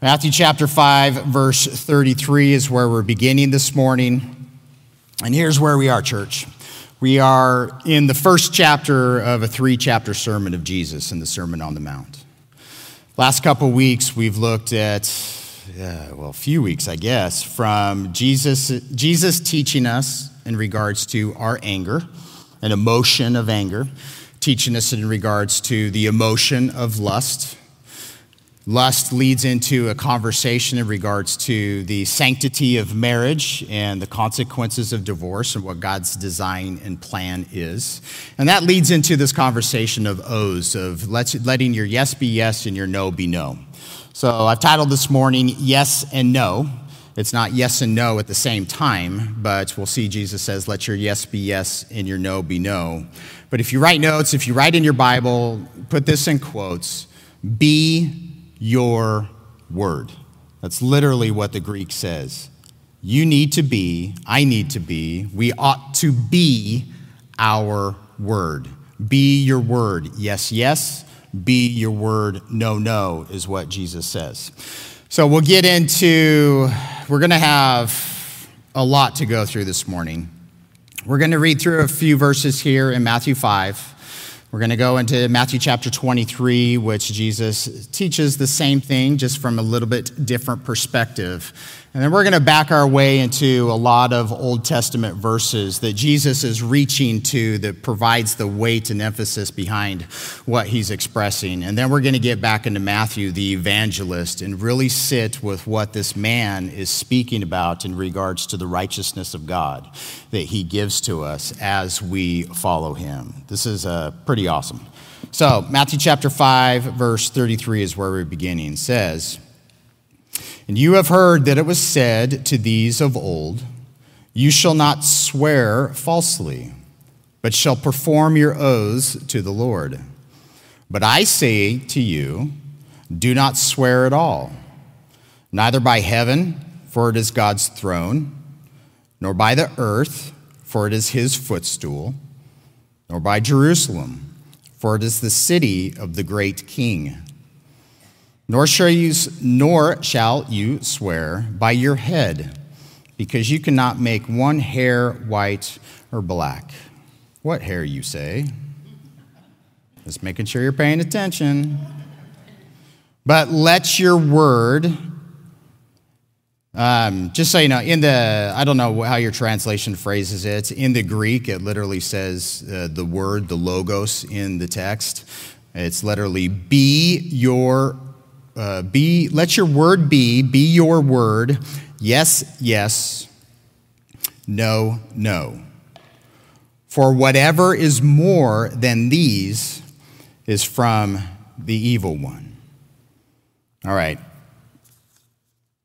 Matthew chapter 5, verse 33 is where we're beginning this morning. And here's where we are, church. We are in the first chapter of a three chapter sermon of Jesus in the Sermon on the Mount. Last couple weeks, we've looked at, uh, well, a few weeks, I guess, from Jesus, Jesus teaching us in regards to our anger, an emotion of anger, teaching us in regards to the emotion of lust. Lust leads into a conversation in regards to the sanctity of marriage and the consequences of divorce and what God's design and plan is. And that leads into this conversation of O's, of letting your yes be yes and your no be no. So I've titled this morning, Yes and No. It's not yes and no at the same time, but we'll see Jesus says, let your yes be yes and your no be no. But if you write notes, if you write in your Bible, put this in quotes be your word. That's literally what the Greek says. You need to be, I need to be, we ought to be our word. Be your word. Yes, yes. Be your word. No, no, is what Jesus says. So we'll get into, we're going to have a lot to go through this morning. We're going to read through a few verses here in Matthew 5. We're going to go into Matthew chapter 23, which Jesus teaches the same thing, just from a little bit different perspective. And then we're going to back our way into a lot of Old Testament verses that Jesus is reaching to that provides the weight and emphasis behind what he's expressing. And then we're going to get back into Matthew, the evangelist, and really sit with what this man is speaking about in regards to the righteousness of God that he gives to us as we follow him. This is uh, pretty awesome. So, Matthew chapter 5, verse 33 is where we're beginning. It says, and you have heard that it was said to these of old, You shall not swear falsely, but shall perform your oaths to the Lord. But I say to you, do not swear at all, neither by heaven, for it is God's throne, nor by the earth, for it is his footstool, nor by Jerusalem, for it is the city of the great king. Nor shall, you, nor shall you swear by your head, because you cannot make one hair white or black. What hair, you say? Just making sure you're paying attention. But let your word, um, just so you know, in the, I don't know how your translation phrases it. In the Greek, it literally says uh, the word, the logos in the text. It's literally be your uh, be, let your word be, be your word. Yes, yes. No, no. For whatever is more than these is from the evil one. All right.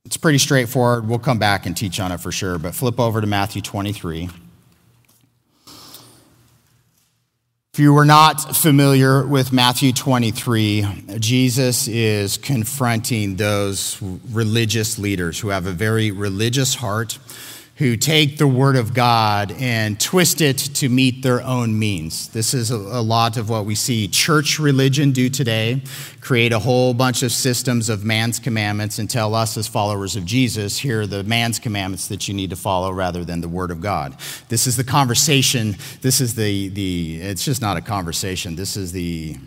It's pretty straightforward. We'll come back and teach on it for sure, but flip over to Matthew 23. If you were not familiar with Matthew 23, Jesus is confronting those religious leaders who have a very religious heart who take the word of God and twist it to meet their own means. This is a, lot of what we see church religion do today create a whole bunch of systems of man's commandments and tell us as followers of Jesus, here are the man's commandments that you need to follow rather than the word of God. This is the conversation. This is the, the it's just not a conversation. This is the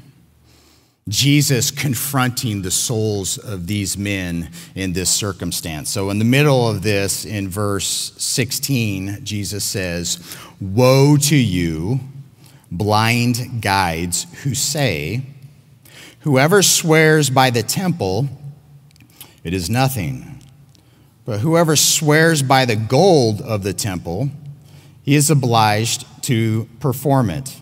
Jesus confronting the souls of these men in this circumstance. So, in the middle of this, in verse 16, Jesus says, Woe to you, blind guides, who say, Whoever swears by the temple, it is nothing. But whoever swears by the gold of the temple, he is obliged to perform it.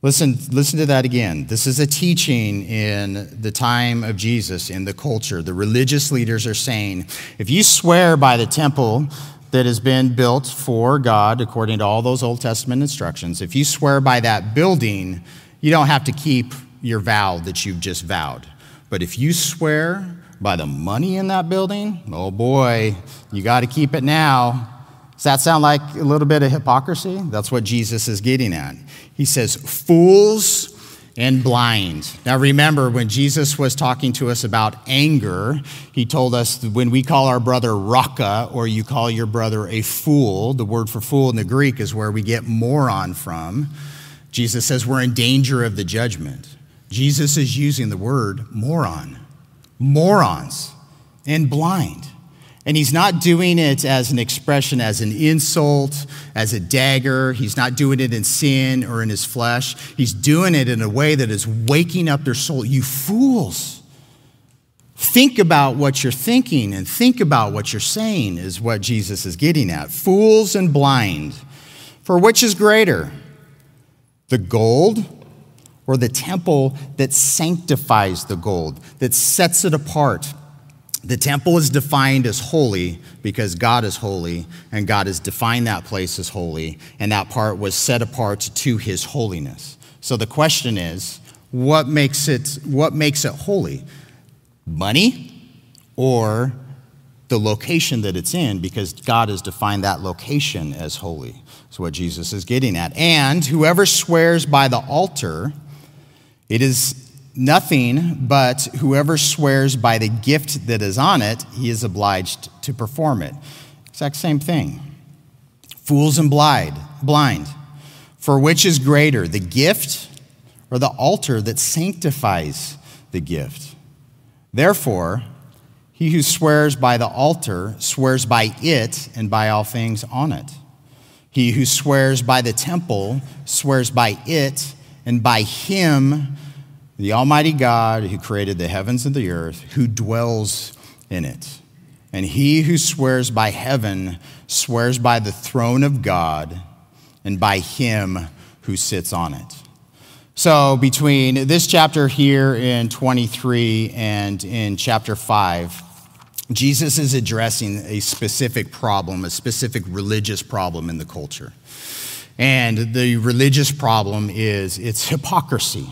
Listen, listen to that again. This is a teaching in the time of Jesus, in the culture. The religious leaders are saying if you swear by the temple that has been built for God, according to all those Old Testament instructions, if you swear by that building, you don't have to keep your vow that you've just vowed. But if you swear by the money in that building, oh boy, you got to keep it now. Does that sound like a little bit of hypocrisy? That's what Jesus is getting at. He says, Fools and blind. Now, remember, when Jesus was talking to us about anger, he told us when we call our brother Raca, or you call your brother a fool, the word for fool in the Greek is where we get moron from. Jesus says we're in danger of the judgment. Jesus is using the word moron, morons, and blind. And he's not doing it as an expression, as an insult, as a dagger. He's not doing it in sin or in his flesh. He's doing it in a way that is waking up their soul. You fools. Think about what you're thinking and think about what you're saying, is what Jesus is getting at. Fools and blind. For which is greater, the gold or the temple that sanctifies the gold, that sets it apart? The temple is defined as holy because God is holy, and God has defined that place as holy, and that part was set apart to his holiness. So the question is, what makes it, what makes it holy? Money or the location that it's in because God has defined that location as holy. That's what Jesus is getting at. And whoever swears by the altar, it is Nothing but whoever swears by the gift that is on it, he is obliged to perform it. Exact same thing. Fools and blind, blind. For which is greater, the gift or the altar that sanctifies the gift? Therefore, he who swears by the altar swears by it and by all things on it. He who swears by the temple swears by it and by him the Almighty God who created the heavens and the earth, who dwells in it. And he who swears by heaven swears by the throne of God and by him who sits on it. So, between this chapter here in 23 and in chapter 5, Jesus is addressing a specific problem, a specific religious problem in the culture. And the religious problem is its hypocrisy.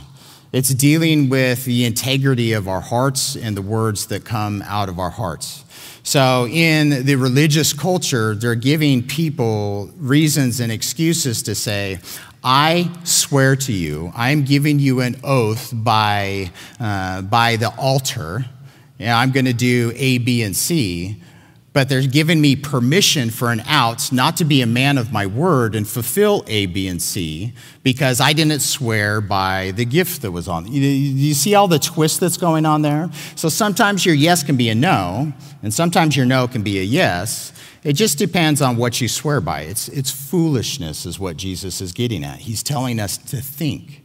It's dealing with the integrity of our hearts and the words that come out of our hearts. So, in the religious culture, they're giving people reasons and excuses to say, I swear to you, I'm giving you an oath by, uh, by the altar. and I'm going to do A, B, and C but they're giving me permission for an out not to be a man of my word and fulfill A, B, and C because I didn't swear by the gift that was on. You, see all the twist that's going on there? So sometimes your yes can be a no, and sometimes your no can be a yes. It just depends on what you swear by. It's, it's foolishness, is what Jesus is getting at. He's telling us to think.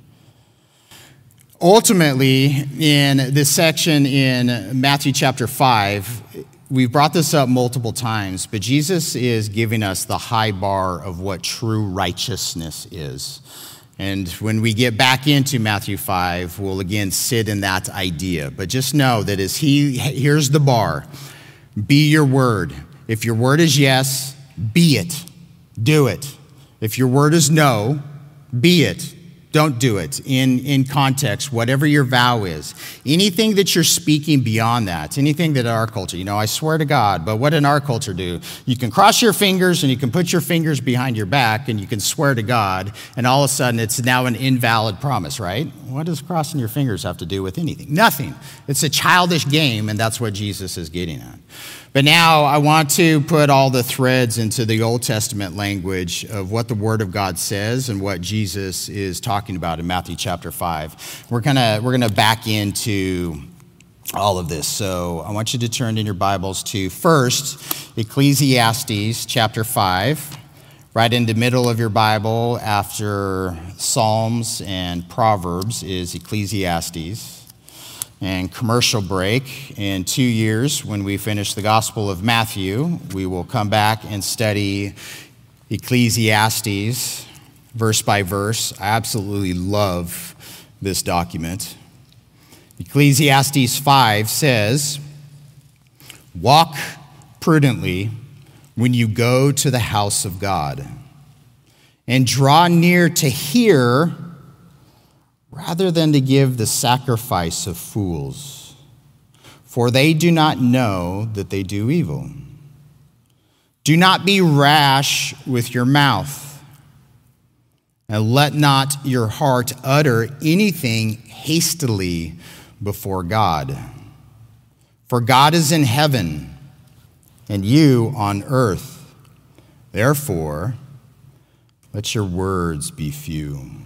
Ultimately, in this section in Matthew chapter 5, we've brought this up multiple times, but Jesus is giving us the high bar of what true righteousness is. And when we get back into Matthew 5, we'll again sit in that idea. But just know that as he, here's the bar be your word. If your word is yes, be it, do it. If your word is no, be it, don't do it in, in context, whatever your vow is. Anything that you're speaking beyond that, anything that our culture, you know, I swear to God, but what in our culture do? You can cross your fingers and you can put your fingers behind your back and you can swear to God, and all of a sudden it's now an invalid promise, right? What does crossing your fingers have to do with anything? Nothing. It's a childish game, and that's what Jesus is getting at. But now I want to put all the threads into the Old Testament language of what the Word of God says and what Jesus is talking about in Matthew chapter 5. We're going to we're going to back into all of this. So I want you to turn in your Bibles to first Ecclesiastes chapter 5. Right in the middle of your Bible after Psalms and Proverbs is Ecclesiastes and commercial break. In two years, when we finish the Gospel of Matthew, we will come back and study Ecclesiastes verse by verse. I absolutely love this document. Ecclesiastes 5 says, Walk prudently when you go to the house of God, and draw near to hear rather than to give the sacrifice of fools, for they do not know that they do evil. Do not be rash with your mouth, And let not your heart utter anything hastily before God. For God is in heaven, and you on earth. Therefore, let your words be few.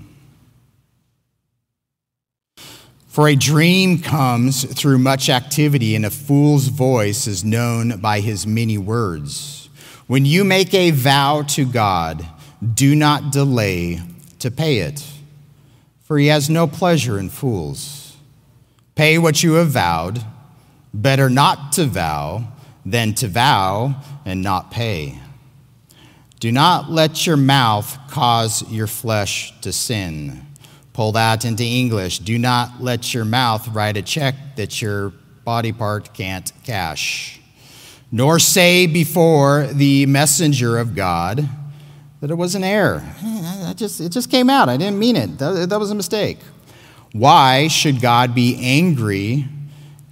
For a dream comes through much activity, and a fool's voice is known by his many words. When you make a vow to God, do not delay to pay it, for he has no pleasure in fools. Pay what you have vowed. Better not to vow than to vow and not pay. Do not let your mouth cause your flesh to sin. Pull that into English. Do not let your mouth write a check that your body part can't cash. Nor say before the messenger of God that it was an error. just, it just came out. I didn't mean it. That, that was a mistake. Why should God be angry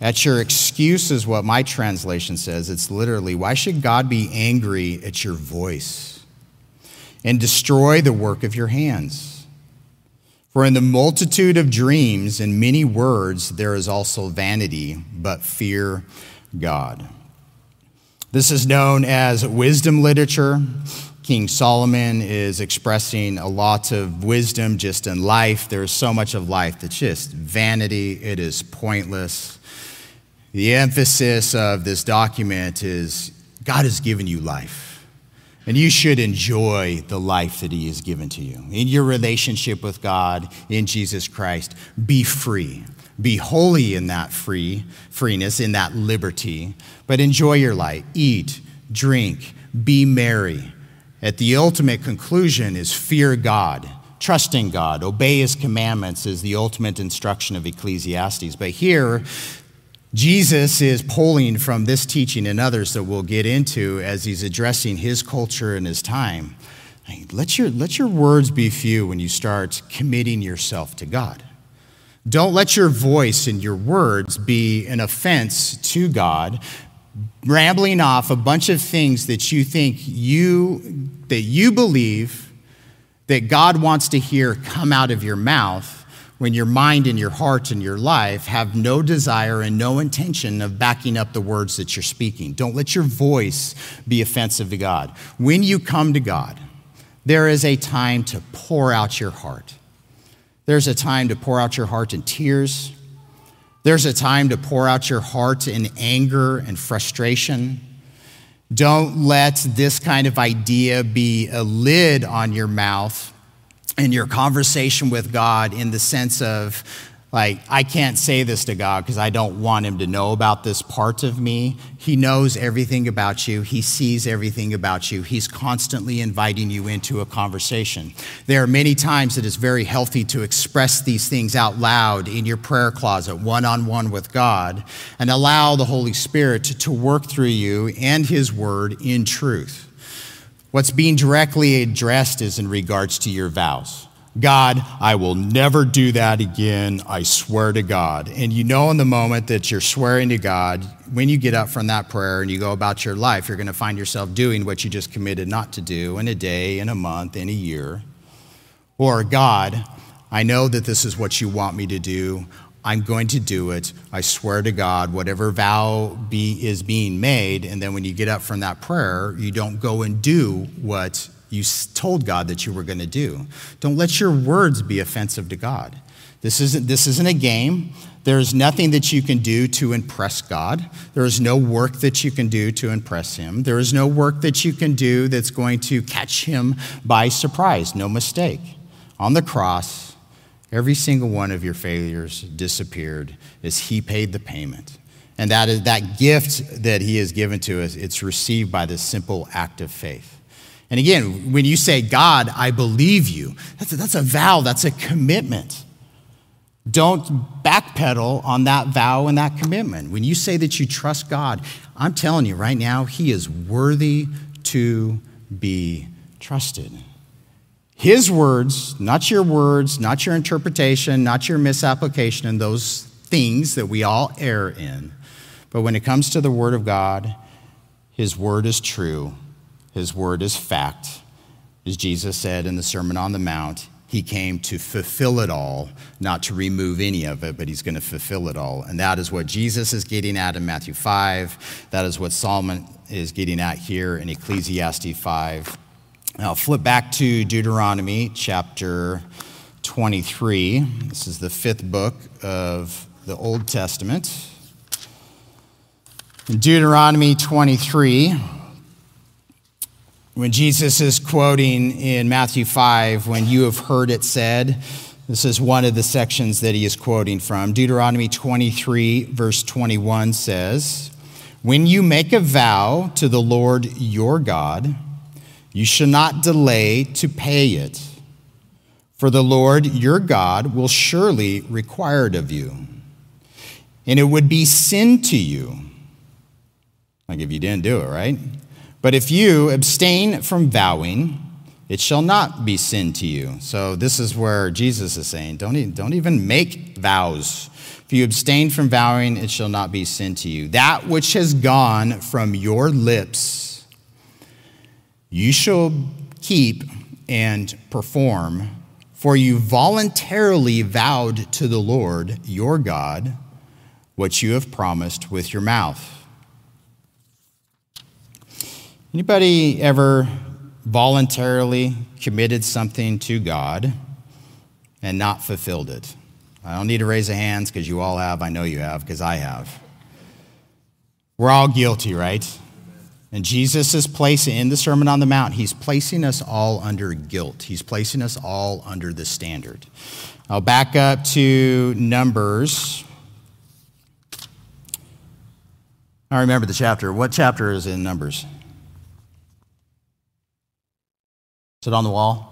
at your excuse, is what my translation says. It's literally, why should God be angry at your voice and destroy the work of your hands? For in the multitude of dreams and many words there is also vanity, but fear God. This is known as wisdom literature. King Solomon is expressing a lot of wisdom just in life. There's so much of life that's just vanity, it is pointless. The emphasis of this document is God has given you life. And you should enjoy the life that He has given to you. In your relationship with God, in Jesus Christ, be free. Be holy in that free freeness, in that liberty, but enjoy your life. Eat, drink, be merry. At the ultimate conclusion is fear God, trusting God, obey His commandments is the ultimate instruction of Ecclesiastes. But here, Jesus is pulling from this teaching and others that we'll get into as he's addressing his culture and his time. Let your, let your words be few when you start committing yourself to God. Don't let your voice and your words be an offense to God, rambling off a bunch of things that you think you that you believe that God wants to hear come out of your mouth when your mind and your heart and your life have no desire and no intention of backing up the words that you're speaking. Don't let your voice be offensive to God. When you come to God, there is a time to pour out your heart. There's a time to pour out your heart in tears. There's a time to pour out your heart in anger and frustration. Don't let this kind of idea be a lid on your mouth in your conversation with God in the sense of, like, I can't say this to God because I don't want him to know about this part of me. He knows everything about you, he sees everything about you. He's constantly inviting you into a conversation. There are many times that it is very healthy to express these things out loud in your prayer closet, one on one with God, and allow the Holy Spirit to work through you and his word in truth. What's being directly addressed is in regards to your vows. God, I will never do that again. I swear to God. And you know, in the moment that you're swearing to God, when you get up from that prayer and you go about your life, you're going to find yourself doing what you just committed not to do in a day, in a month, in a year. Or, God, I know that this is what you want me to do. I'm going to do it. I swear to God, whatever vow be, is being made. And then when you get up from that prayer, you don't go and do what you told God that you were going to do. Don't let your words be offensive to God. This isn't, this isn't a game. There is nothing that you can do to impress God. There is no work that you can do to impress Him. There is no work that you can do that's going to catch Him by surprise. No mistake. On the cross, Every single one of your failures disappeared as He paid the payment. And that, is, that gift that He has given to us, it's received by this simple act of faith. And again, when you say, God, I believe you, that's a, that's a vow, that's a commitment. Don't backpedal on that vow and that commitment. When you say that you trust God, I'm telling you right now, He is worthy to be trusted. His words, not your words, not your interpretation, not your misapplication, and those things that we all err in. But when it comes to the Word of God, His Word is true, His Word is fact. As Jesus said in the Sermon on the Mount, He came to fulfill it all, not to remove any of it, but he's going to fulfill it all. And that is what Jesus is getting at in Matthew 5. That is what Solomon is getting at here in Ecclesiastes 5. Now, flip back to Deuteronomy chapter 23. This is the fifth book of the Old Testament. In Deuteronomy 23, when Jesus is quoting in Matthew 5, when you have heard it said, this is one of the sections that he is quoting from. Deuteronomy 23, verse 21 says, When you make a vow to the Lord your God, you shall not delay to pay it, for the Lord your God will surely require it of you. And it would be sin to you, like if you didn't do it, right? But if you abstain from vowing, it shall not be sin to you. So this is where Jesus is saying, don't even, don't even make vows. If you abstain from vowing, it shall not be sin to you. That which has gone from your lips, you shall keep and perform, for you voluntarily vowed to the Lord your God what you have promised with your mouth. Anybody ever voluntarily committed something to God and not fulfilled it? I don't need to raise a hands because you all have. I know you have because I have. We're all guilty, right? And Jesus is placing, in the Sermon on the Mount, he's placing us all under guilt. He's placing us all under the standard. I'll back up to Numbers. I remember the chapter. What chapter is in Numbers? Is it on the wall?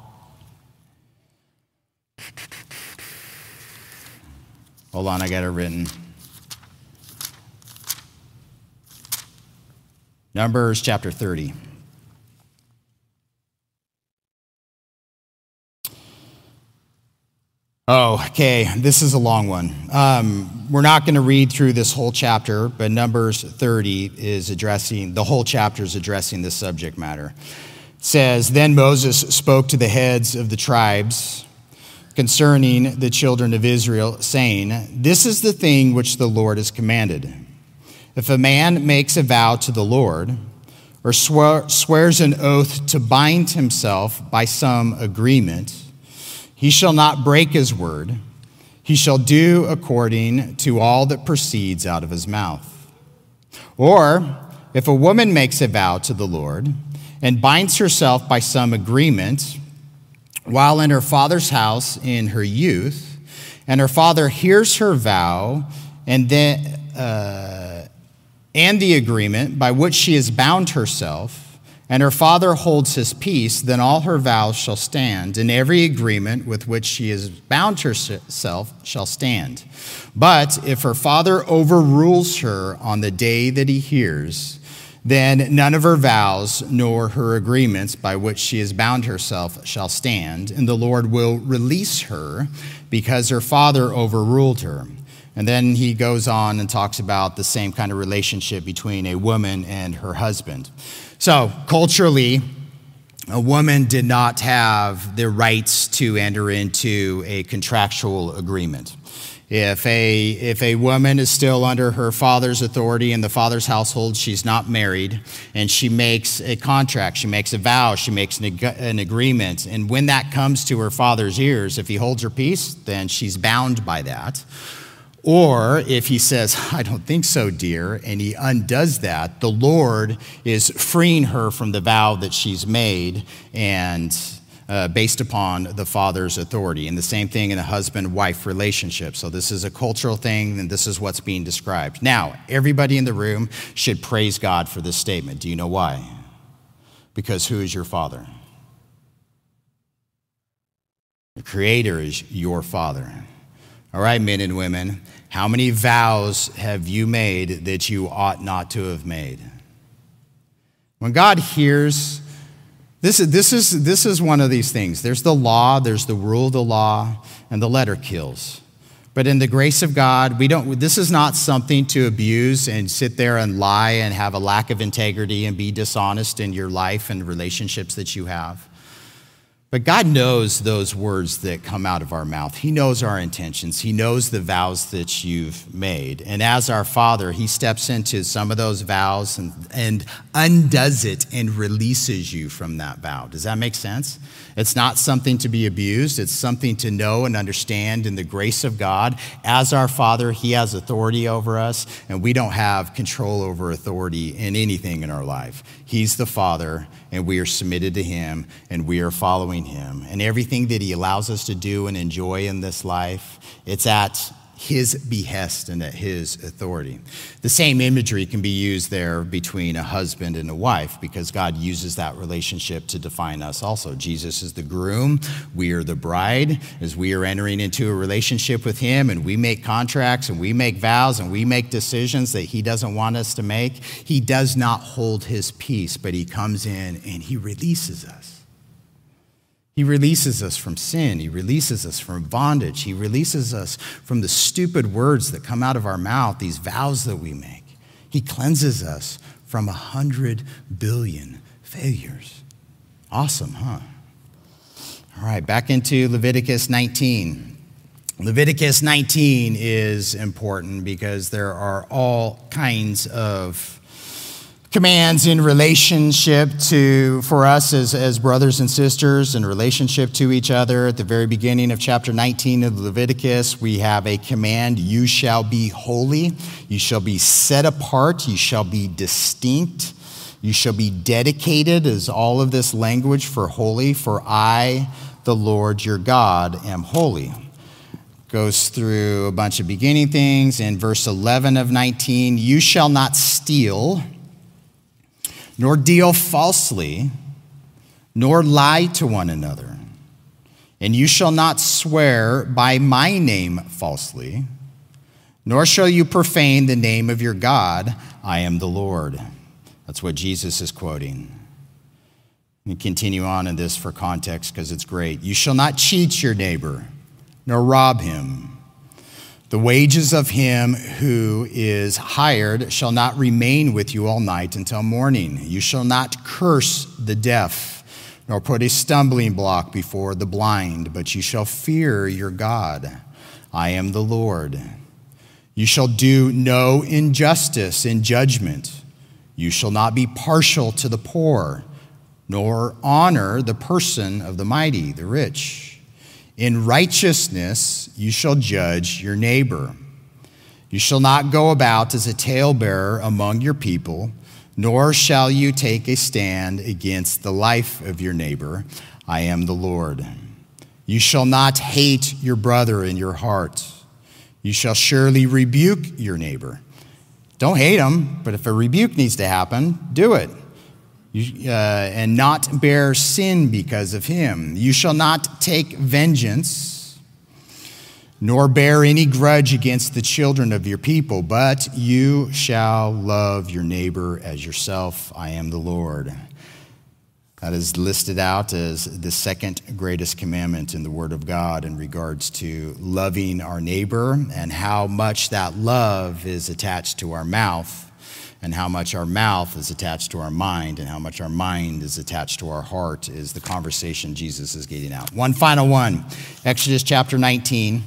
Hold on, I got it written. Numbers chapter 30. Oh, okay. This is a long one. Um, we're not going to read through this whole chapter, but Numbers 30 is addressing, the whole chapter is addressing this subject matter says Then Moses spoke to the heads of the tribes concerning the children of Israel, saying, This is the thing which the Lord has commanded. If a man makes a vow to the Lord, or swears an oath to bind himself by some agreement, he shall not break his word. He shall do according to all that proceeds out of his mouth. Or if a woman makes a vow to the Lord, and binds herself by some agreement while in her father's house in her youth, and her father hears her vow and then uh, and the agreement by which she has bound herself, and her father holds his peace, then all her vows shall stand, and every agreement with which she has bound herself shall stand. But if her father overrules her on the day that he hears, then none of her vows nor her agreements by which she has bound herself shall stand, and the Lord will release her because her father overruled her. And then he goes on and talks about the same kind of relationship between a woman and her husband. So, culturally, a woman did not have the rights to enter into a contractual agreement. If a, if a woman is still under her father's authority in the father's household, she's not married, and she makes a contract, she makes a vow, she makes an, an agreement, and when that comes to her father's ears, if he holds her peace, then she's bound by that. Or if he says, I don't think so, dear, and he undoes that, the Lord is freeing her from the vow that she's made and uh, based upon the father's authority. And the same thing in a husband wife relationship. So, this is a cultural thing, and this is what's being described. Now, everybody in the room should praise God for this statement. Do you know why? Because who is your father? The Creator is your father. All right, men and women, how many vows have you made that you ought not to have made? When God hears this is, this, is, this is one of these things. There's the law, there's the rule of the law, and the letter kills. But in the grace of God, we don't, this is not something to abuse and sit there and lie and have a lack of integrity and be dishonest in your life and relationships that you have. But God knows those words that come out of our mouth. He knows our intentions. He knows the vows that you've made. And as our Father, He steps into some of those vows and, and undoes it and releases you from that vow. Does that make sense? It's not something to be abused, it's something to know and understand in the grace of God. As our Father, He has authority over us, and we don't have control over authority in anything in our life. He's the Father, and we are submitted to Him, and we are following Him. And everything that He allows us to do and enjoy in this life, it's at his behest and at his authority. The same imagery can be used there between a husband and a wife because God uses that relationship to define us also. Jesus is the groom, we are the bride. As we are entering into a relationship with him and we make contracts and we make vows and we make decisions that he doesn't want us to make, he does not hold his peace, but he comes in and he releases us. He releases us from sin. He releases us from bondage. He releases us from the stupid words that come out of our mouth, these vows that we make. He cleanses us from a hundred billion failures. Awesome, huh? All right, back into Leviticus 19. Leviticus 19 is important because there are all kinds of commands in relationship to for us as, as brothers and sisters in relationship to each other. At the very beginning of chapter 19 of leviticus we have a command you shall be holy. You shall be set apart. You shall be distinct. You shall be dedicated as all of this language for holy for i the lord your god am holy. Goes through a bunch of beginning things. In verse 11 of 19 you shall not steal nor deal falsely, nor lie to one another. And you shall not swear by my name falsely, nor shall you profane the name of your God. I am the Lord. That's what Jesus is quoting. We continue on in this for context because it's great. You shall not cheat your neighbor, nor rob him. The wages of him who is hired shall not remain with you all night until morning. You shall not curse the deaf, nor put a stumbling block before the blind, but you shall fear your God. I am the Lord. You shall do no injustice in judgment. You shall not be partial to the poor, nor honor the person of the mighty, the rich. In righteousness you shall judge your neighbor. You shall not go about as a talebearer among your people, nor shall you take a stand against the life of your neighbor. I am the Lord. You shall not hate your brother in your heart. You shall surely rebuke your neighbor. Don't hate him, but if a rebuke needs to happen, do it uh, and not bear sin because of him. You shall not take vengeance, nor bear any grudge against the children of your people, but you shall love your neighbor as yourself. I am the Lord. That is listed out as the second greatest commandment in the Word of God in regards to loving our neighbor and how much that love is attached to our mouth and how much our mouth is attached to our mind and how much our mind is attached to our heart is the conversation Jesus is getting out. One final one Exodus chapter 19.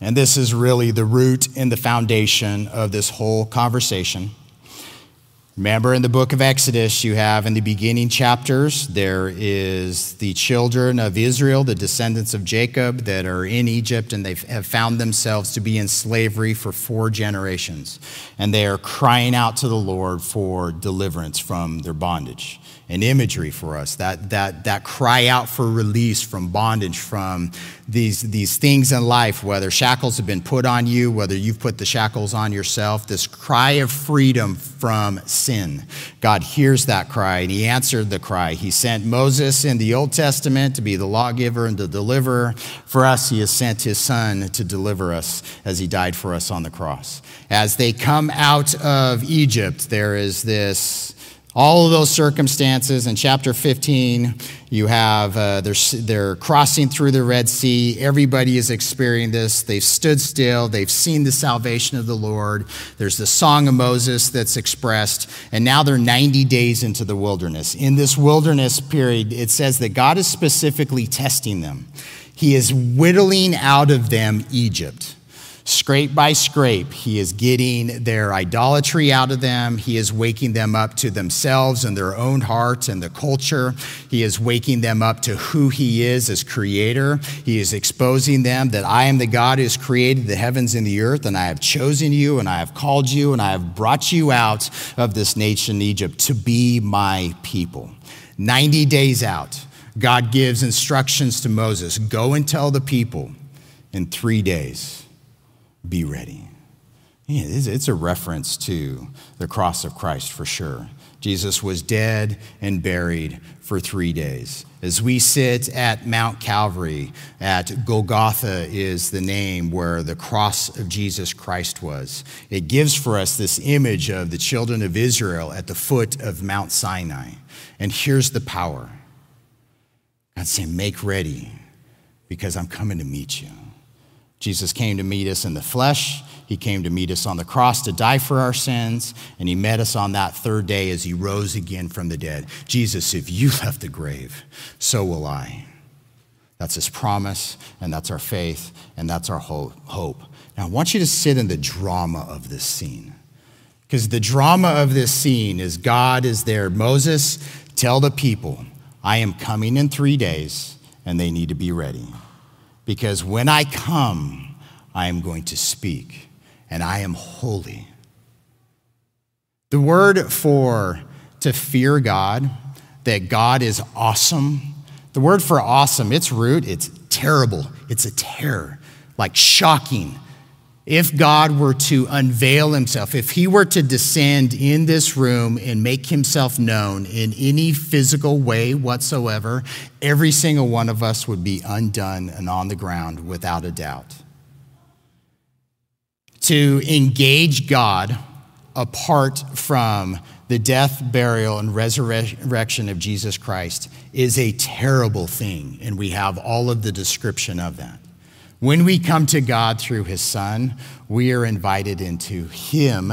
And this is really the root and the foundation of this whole conversation. Remember in the book of Exodus, you have in the beginning chapters, there is the children of Israel, the descendants of Jacob that are in Egypt, and they have found themselves to be in slavery for four generations. And they are crying out to the Lord for deliverance from their bondage an imagery for us that, that, that cry out for release from bondage from these, these things in life whether shackles have been put on you whether you've put the shackles on yourself this cry of freedom from sin. God hears that cry and he answered the cry. He sent moses in the old testament to be the lawgiver and the deliverer. For us he has sent his son to deliver us as he died for us on the cross. As they come out of egypt there is this all of those circumstances. In chapter 15, you have uh, they're, they're crossing through the Red Sea. Everybody is experiencing this. They've stood still. They've seen the salvation of the Lord. There's the Song of Moses that's expressed. And now they're 90 days into the wilderness. In this wilderness period, it says that God is specifically testing them. He is whittling out of them Egypt. Scrape by scrape, he is getting their idolatry out of them. He is waking them up to themselves and their own hearts and the culture. He is waking them up to who he is as creator. He is exposing them that I am the God who has created the heavens and the earth, and I have chosen you, and I have called you, and I have brought you out of this nation, Egypt, to be my people. 90 days out, God gives instructions to Moses go and tell the people in three days be ready. Yeah, it's a reference to the cross of Christ for sure. Jesus was dead and buried for three days. As we sit at Mount Calvary, at Golgotha is the name where the cross of Jesus Christ was. It gives for us this image of the children of Israel at the foot of Mount Sinai. And here's the power God's saying, Make ready because I'm coming to meet you. Jesus came to meet us in the flesh. He came to meet us on the cross to die for our sins, and he met us on that third day as he rose again from the dead. Jesus, if you left the grave, so will I. That's his promise, and that's our faith, and that's our hope. Now, I want you to sit in the drama of this scene. Because the drama of this scene is God is there. Moses, tell the people, I am coming in three days, and they need to be ready because when I come, I am going to speak, and I am holy. The word for to fear God, that God is awesome, the word for awesome, its root, it's terrible. It's a terror, like shocking, if God were to unveil himself, if he were to descend in this room and make himself known in any physical way whatsoever, every single one of us would be undone and on the ground without a doubt. To engage God apart from the death, burial, and resurrection of Jesus Christ is a terrible thing, and we have all of the description of that. When we come to God through his son, we are invited into him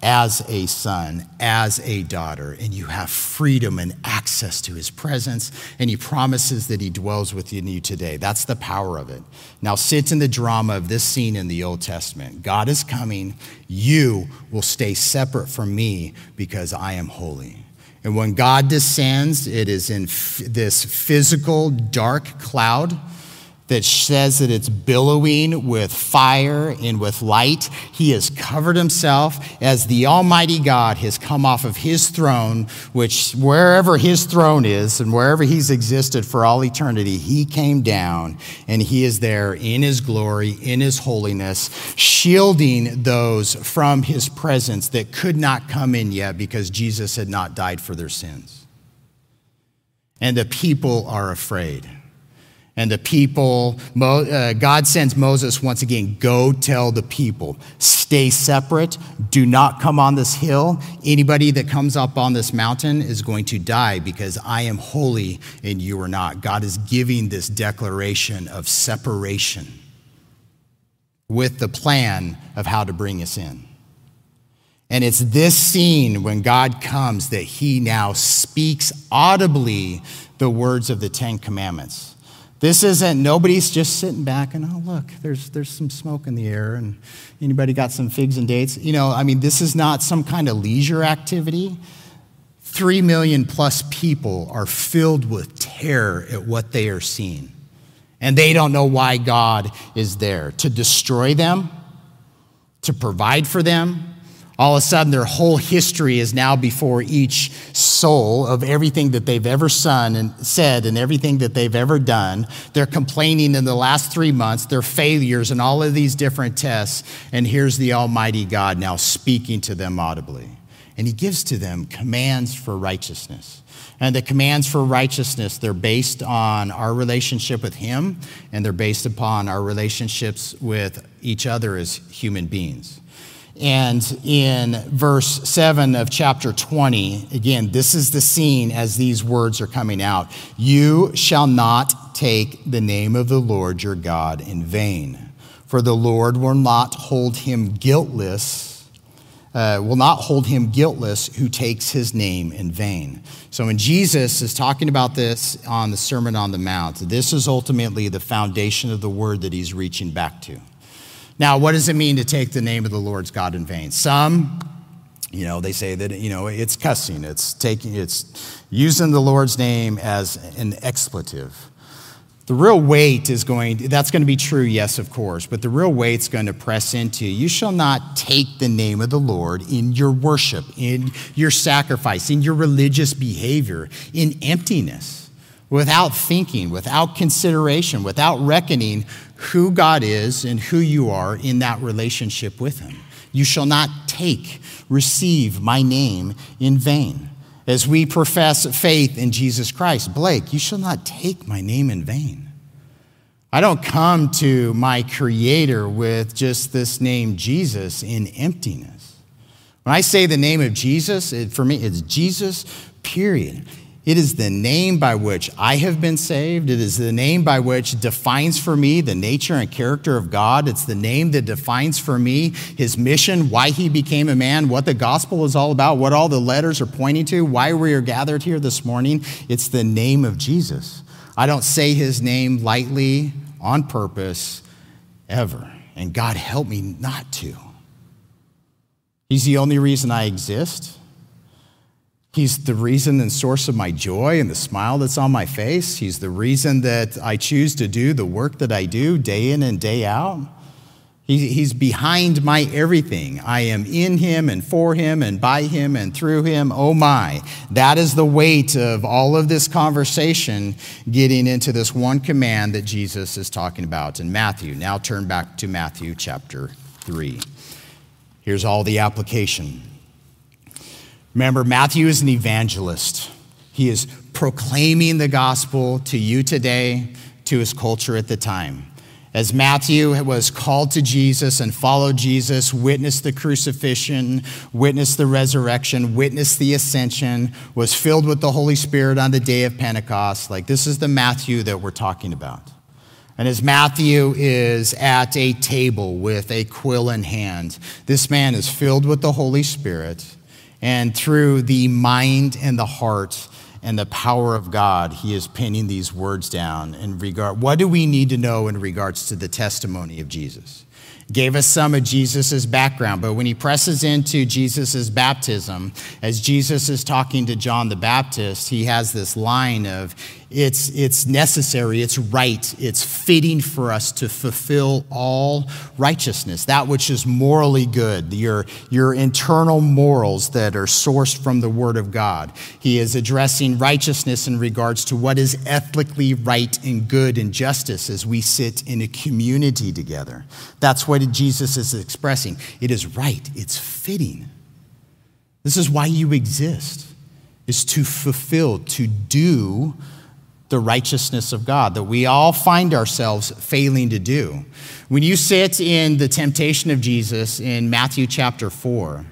as a son, as a daughter, and you have freedom and access to his presence, and he promises that he dwells within you today. That's the power of it. Now, sit in the drama of this scene in the Old Testament. God is coming. You will stay separate from me because I am holy. And when God descends, it is in f- this physical dark cloud that says that it's billowing with fire and with light. He has covered himself as the Almighty God has come off of his throne, which wherever his throne is and wherever he's existed for all eternity, he came down and he is there in his glory, in his holiness, shielding those from his presence that could not come in yet because Jesus had not died for their sins. And the people are afraid and the people, uh, God sends Moses once again, go tell the people, stay separate, do not come on this hill. Anybody that comes up on this mountain is going to die because I am holy and you are not. God is giving this declaration of separation with the plan of how to bring us in. And it's this scene when God comes that he now speaks audibly the words of the Ten Commandments. This isn't, nobody's just sitting back and, oh, look, there's, there's some smoke in the air and anybody got some figs and dates? You know, I mean, this is not some kind of leisure activity. Three million plus people are filled with terror at what they are seeing. And they don't know why God is there to destroy them, to provide for them, all of a sudden their whole history is now before each soul of everything that they've ever and said and everything that they've ever done. They're complaining in the last three months their failures and all of these different tests. And here's the almighty god now speaking to them audibly. And he gives to them commands for righteousness. And the commands for righteousness they're based on our relationship with him and they're based upon our relationships with each other as human beings And in verse 7 of chapter 20, again, this is the scene as these words are coming out. You shall not take the name of the Lord your God in vain, for the Lord will not hold him guiltless uh, will not hold him guiltless who takes his name in vain. So, when Jesus is talking about this on the Sermon on the Mount, this is ultimately the foundation of the word that he's reaching back to. Now, what does it mean to take the name of the Lord's God in vain? Some, you know, they say that, you know, it's cussing, it's taking, it's using the Lord's name as an expletive. The real weight is going, that's going to be true, yes, of course, but the real weight's going to press into you shall not take the name of the Lord in your worship, in your sacrifice, in your religious behavior, in emptiness, without thinking, without consideration, without reckoning who God is and who you are in that relationship with Him. You shall not take, receive my name in vain as we profess faith in Jesus Christ. Blake, you shall not take my name in vain. I don't come to my Creator with just this name, Jesus, in emptiness. When I say the name of Jesus, it, for me, it's Jesus, period. It is the name by which I have been saved. It is the name by which defines for me the nature and character of God. It's the name that defines for me his mission, why he became a man, what the gospel is all about, what all the letters are pointing to, why we are gathered here this morning. It's the name of Jesus. I don't say his name lightly, on purpose, ever. And God help me not to. He's the only reason I exist. He's the reason and source of my joy and the smile that's on my face. He's the reason that I choose to do the work that I do day in and day out. he's behind my everything. I am in him and for him and by him and through him. Oh my. That is the weight of all of this conversation getting into this one command that Jesus is talking about in Matthew. Now turn back to Matthew chapter 3. Here's all the application. Remember, Matthew is an evangelist. He is proclaiming the gospel to you today, to his culture at the time. As Matthew was called to Jesus and followed Jesus, witnessed the crucifixion, witnessed the resurrection, witnessed the ascension, was filled with the Holy Spirit on the day of Pentecost, like this is the Matthew that we're talking about. And as Matthew is at a table with a quill in hand, this man is filled with the Holy Spirit. And through the mind and the heart and the power of God, he is penning these words down in regard. What do we need to know in regards to the testimony of Jesus? Gave us some of Jesus' background, but when he presses into Jesus' baptism, as Jesus is talking to John the Baptist, he has this line of, it's, it's necessary, it's right, it's fitting for us to fulfill all righteousness, that which is morally good, your, your internal morals that are sourced from the Word of God. He is addressing righteousness in regards to what is ethically right and good and justice as we sit in a community together. That's what Jesus is expressing. It is right, it's fitting. This is why you exist, is to fulfill, to do the righteousness of God that we all find ourselves failing to do. When you sit in the temptation of Jesus in Matthew chapter 4,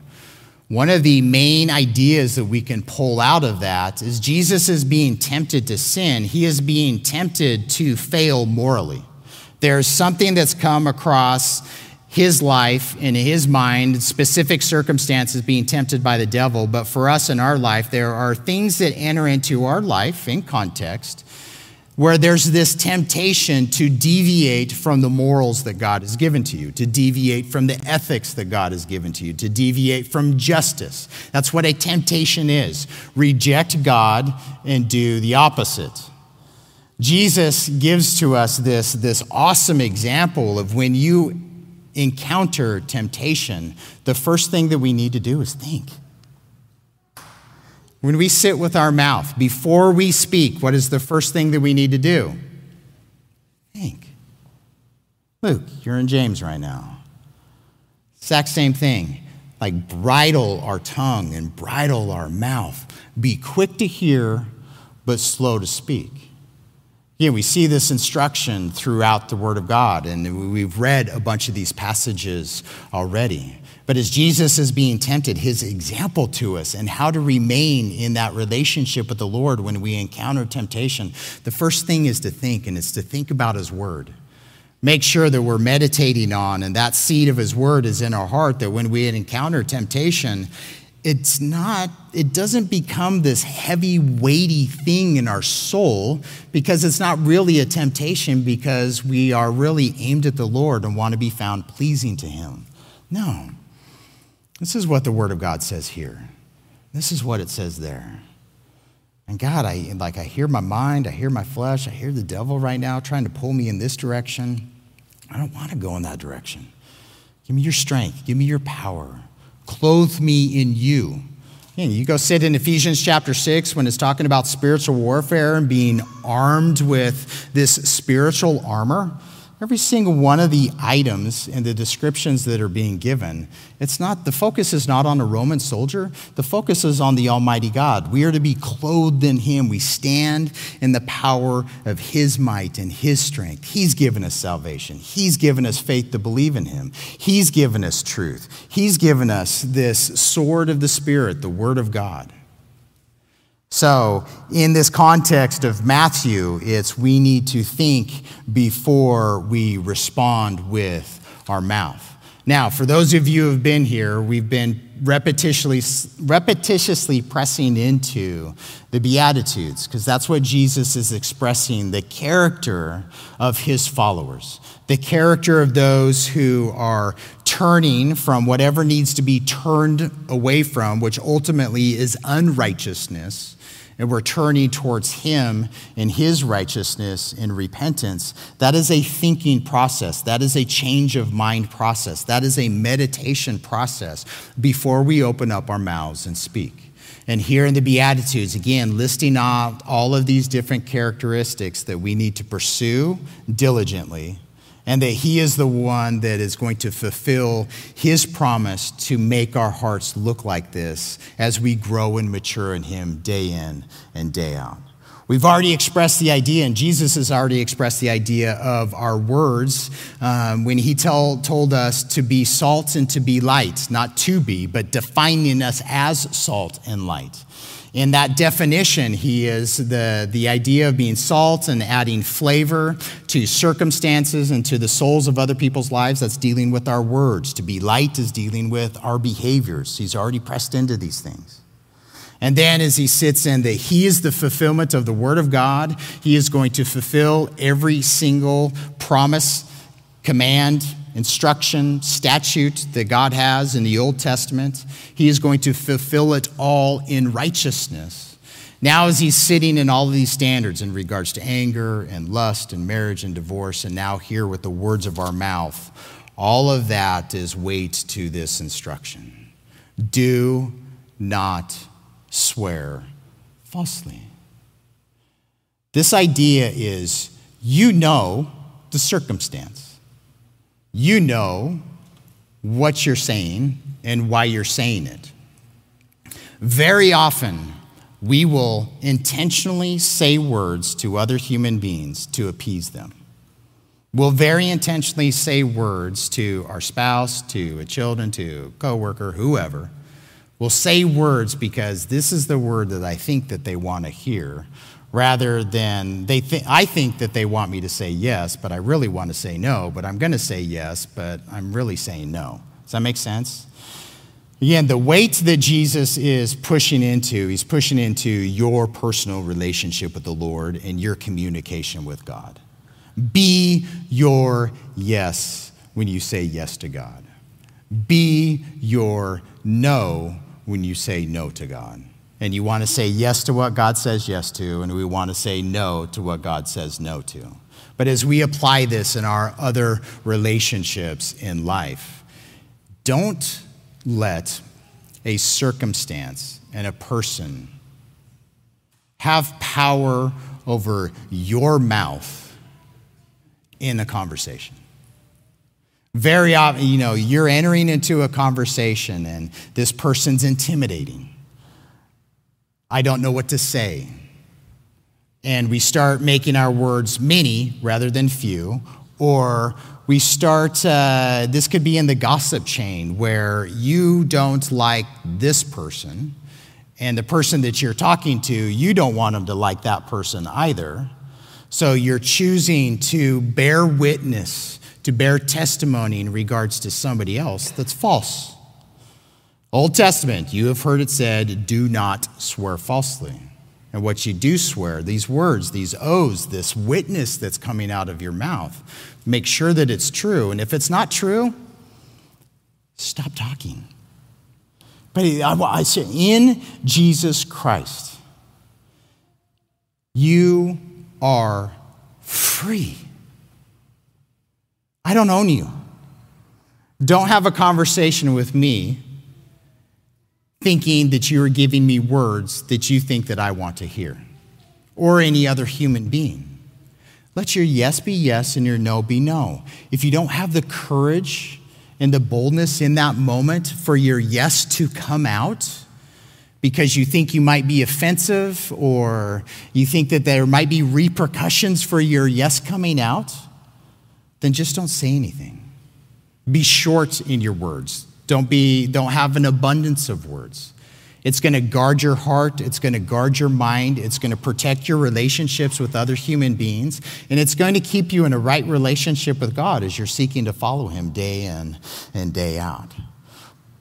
one of the main ideas that we can pull out of that is Jesus is being tempted to sin. He is being tempted to fail morally. There's something that's come across his life in his mind, specific circumstances being tempted by the devil. But for us in our life, there are things that enter into our life in context where there's this temptation to deviate from the morals that God has given to you, to deviate from the ethics that God has given to you, to deviate from justice. That's what a temptation is. Reject God and do the opposite. Jesus gives to us this, this awesome example of when you encounter temptation, the first thing that we need to do is think. When we sit with our mouth, before we speak, what is the first thing that we need to do? Think. Luke, you're in James right now. Exact same thing. Like bridle our tongue and bridle our mouth. Be quick to hear, but slow to speak. Yeah, we see this instruction throughout the Word of God, and we've read a bunch of these passages already. But as Jesus is being tempted, his example to us and how to remain in that relationship with the Lord when we encounter temptation, the first thing is to think, and it's to think about his word. Make sure that we're meditating on, and that seed of his word is in our heart, that when we encounter temptation, it's not, it doesn't become this heavy, weighty thing in our soul because it's not really a temptation because we are really aimed at the Lord and want to be found pleasing to him. No. This is what the Word of God says here. This is what it says there. And God, I like I hear my mind, I hear my flesh, I hear the devil right now trying to pull me in this direction. I don't want to go in that direction. Give me your strength, give me your power. Clothe me in you. And you go sit in Ephesians chapter 6 when it's talking about spiritual warfare and being armed with this spiritual armor. Every single one of the items and the descriptions that are being given, it's not the focus is not on a Roman soldier. The focus is on the Almighty God. We are to be clothed in Him. We stand in the power of His might and His strength. He's given us salvation. He's given us faith to believe in Him. He's given us truth. He's given us this sword of the Spirit, the Word of God. So, in this context of Matthew, it's we need to think before we respond with our mouth. Now, for those of you who have been here, we've been repetitiously, repetitiously pressing into the Beatitudes because that's what Jesus is expressing the character of his followers, the character of those who are turning from whatever needs to be turned away from, which ultimately is unrighteousness and we're turning towards Him in His righteousness in repentance, that is a thinking process. That is a change of mind process. That is a meditation process before we open up our mouths and speak. And here in the Beatitudes, again, listing off all of these different characteristics that we need to pursue diligently and that He is the one that is going to fulfill His promise to make our hearts look like this as we grow and mature in Him day in and day out. We've already expressed the idea, and Jesus has already expressed the idea of our words um, when he tell, told us to be salt and to be light, not to be, but defining us as salt and light. In that definition, he is the, the idea of being salt and adding flavor to circumstances and to the souls of other people's lives. That's dealing with our words. To be light is dealing with our behaviors. He's already pressed into these things. And then, as he sits in that he is the fulfillment of the Word of God, he is going to fulfill every single promise, command, instruction, statute that God has in the Old Testament. He is going to fulfill it all in righteousness. Now, as he's sitting in all of these standards in regards to anger and lust and marriage and divorce, and now here with the words of our mouth, all of that is weight to this instruction. Do not swear falsely. This idea is you know the circumstance you know what you're saying and why you're saying it. Very often, we will intentionally say words to other human beings to appease them. We'll very intentionally say words to our spouse, to a children, to a coworker, whoever. We'll say words because this is the word that I think that they want to hear, rather than they think I think that they want me to say yes, but I really want to say no, but I'm going to say yes, but I'm really saying no. Does that make sense? Again, the weight that Jesus is pushing into, he's pushing into your personal relationship with the Lord and your communication with God. Be your yes when you say yes to God. Be your no when you say no to God. And you want to say yes to what God says yes to, and we want to say no to what God says no to. But as we apply this in our other relationships in life, don't let a circumstance and a person have power over your mouth in a conversation. Very often, you know, you're entering into a conversation and this person's intimidating I don't know what to say. And we start making our words many rather than few, or we start, uh, this could be in the gossip chain where you don't like this person, and the person that you're talking to, you don't want them to like that person either. So you're choosing to bear witness, to bear testimony in regards to somebody else that's false. Old Testament, you have heard it said, do not swear falsely. And what you do swear, these words, these oaths, this witness that's coming out of your mouth, make sure that it's true. And if it's not true, stop talking. But I say, in Jesus Christ, you are free. I don't own you. Don't have a conversation with me thinking that you are giving me words that you think that I want to hear or any other human being. Let your yes be yes and your no be no. If you don't have the courage and the boldness in that moment for your yes to come out because you think you might be offensive or you think that there might be repercussions for your yes coming out, then just don't say anything. Be short in your words. Don't, be, don't have an abundance of words. It's going to guard your heart. It's going to guard your mind. It's going to protect your relationships with other human beings. And it's going to keep you in a right relationship with God as you're seeking to follow Him day in and day out.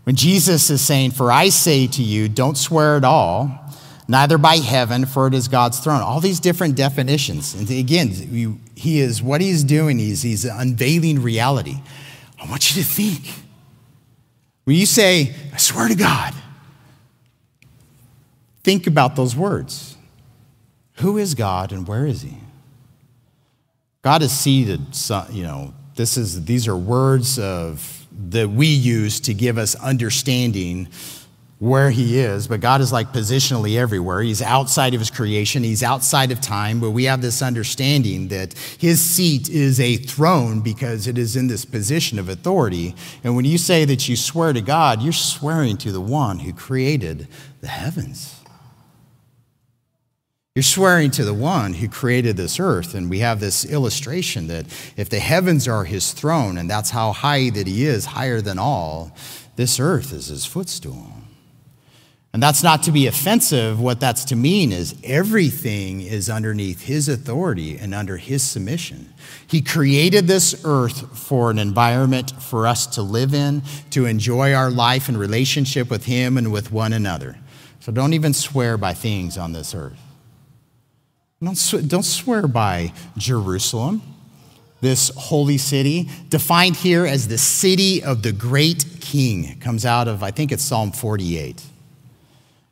When Jesus is saying, For I say to you, don't swear at all, neither by heaven, for it is God's throne. All these different definitions. And again, he is what he's doing is he's unveiling reality. I want you to think. When you say, I swear to God, think about those words. Who is God and where is he? God is seated, you know, this is, these are words of, that we use to give us understanding where he is, but God is like positionally everywhere. He's outside of his creation, he's outside of time, but we have this understanding that his seat is a throne because it is in this position of authority. And when you say that you swear to God, you're swearing to the one who created the heavens. You're swearing to the one who created this earth. And we have this illustration that if the heavens are his throne, and that's how high that he is, higher than all, this earth is his footstool. And that's not to be offensive. What that's to mean is everything is underneath his authority and under his submission. He created this earth for an environment for us to live in, to enjoy our life and relationship with him and with one another. So don't even swear by things on this earth. Don't, don't swear by Jerusalem, this holy city, defined here as the city of the great king. Comes out of, I think it's Psalm 48.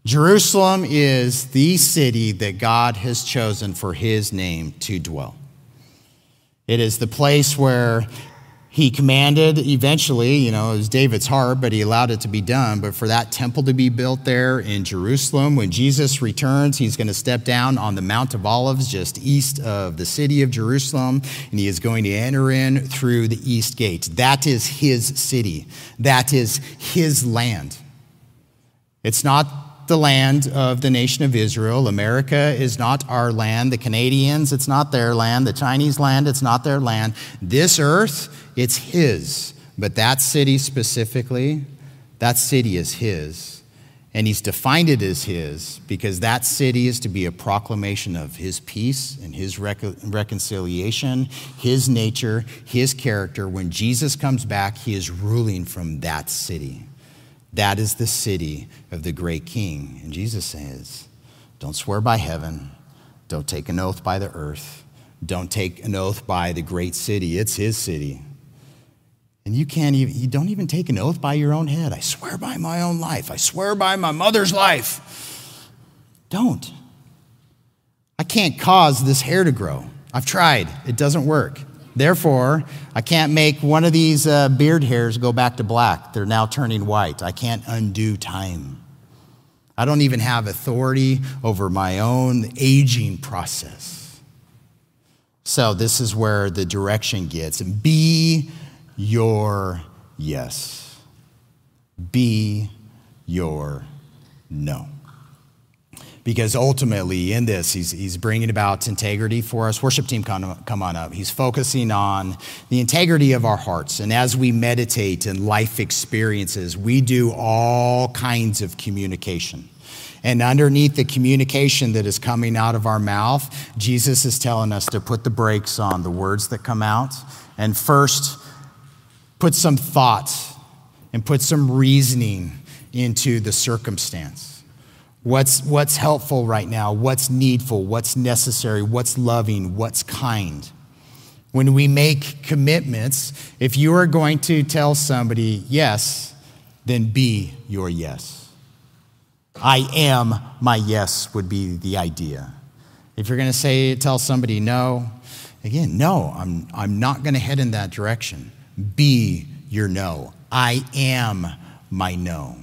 Jerusalem is the city that God has chosen for his name to dwell. It is the place where he commanded eventually, you know, it was David's heart, but he allowed it to be done. But for that temple to be built there in Jerusalem, when Jesus returns, he's going to step down on the Mount of Olives just east of the city of Jerusalem, and he is going to enter in through the east gate. That is his city, that is his land. It's not the land of the nation of Israel. America is not our land. The Canadians, it's not their land. The Chinese land, it's not their land. This earth, it's His. But that city specifically, that city is His. And He's defined it as His because that city is to be a proclamation of His peace and His reconciliation, His nature, His character. When Jesus comes back, He is ruling from that city. That is the city of the great king. And Jesus says, Don't swear by heaven, don't take an oath by the earth, don't take an oath by the great city. It's his city. And you can't even, you don't even take an oath by your own head. I swear by my own life. I swear by my mother's life. Don't. I can't cause this hair to grow. I've tried, it doesn't work. Therefore, I can't make one of these uh, beard hairs go back to black. They're now turning white. I can't undo time. I don't even have authority over my own aging process. So, this is where the direction gets. Be your yes, be your no. Because ultimately in this he's, he's bringing about integrity for us. Worship team come, come on up. He's focusing on the integrity of our hearts. And as we meditate in life experiences we do all kinds of communication. And underneath the communication that is coming out of our mouth jesus is telling us to put the brakes on the words that come out. And first put some thought and put some reasoning into the circumstance What's, what's helpful right now? What's needful? What's necessary? What's loving? What's kind? When we make commitments, if you are going to tell somebody yes, then be your yes. I am my yes would be the idea. If you're going to say, tell somebody no, again, no, I'm, I'm not going to head in that direction. Be your no. I am my no.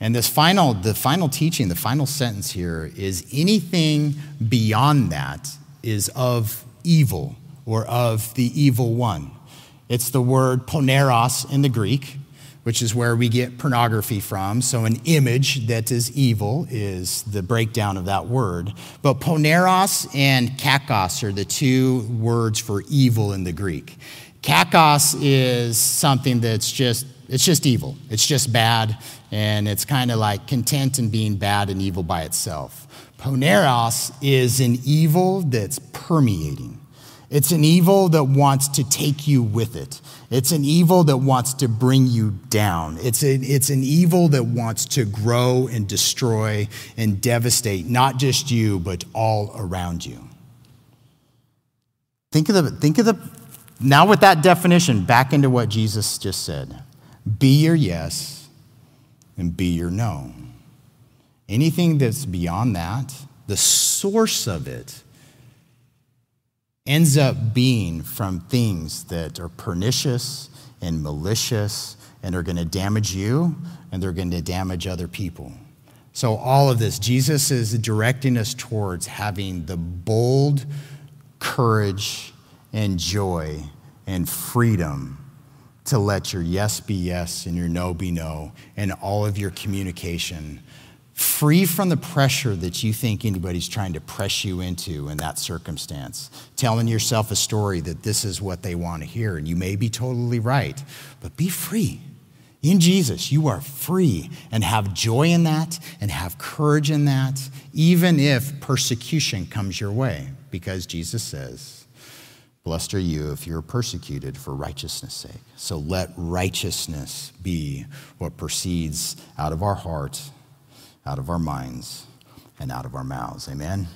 And this final, the final teaching, the final sentence here is anything beyond that is of evil or of the evil one. It's the word poneros in the Greek, which is where we get pornography from. So, an image that is evil is the breakdown of that word. But poneros and kakos are the two words for evil in the Greek. Kakos is something that's just it's just evil. It's just bad, and it's kind of like content in being bad and evil by itself. Poneros is an evil that's permeating. It's an evil that wants to take you with it. It's an evil that wants to bring you down. It's, a, it's an evil that wants to grow and destroy and devastate not just you, but all around you. Think of the, think of the, now with that definition, back into what Jesus just said. Be your yes and be your no. Anything that's beyond that, the source of it, ends up being from things that are pernicious and malicious and are going to damage you and they're going to damage other people. So, all of this, Jesus is directing us towards having the bold courage and joy and freedom to let your yes be yes and your no be no and all of your communication free from the pressure that you think anybody's trying to press you into in that circumstance. Telling yourself a story that this is what they want to hear and you may be totally right but be free. In Jesus, you are free and have joy in that and have courage in that, even if persecution comes your way, because Jesus says, Blessed are you if you're persecuted for righteousness' sake. So let righteousness be what proceeds out of our hearts, out of our minds, and out of our mouths. Amen.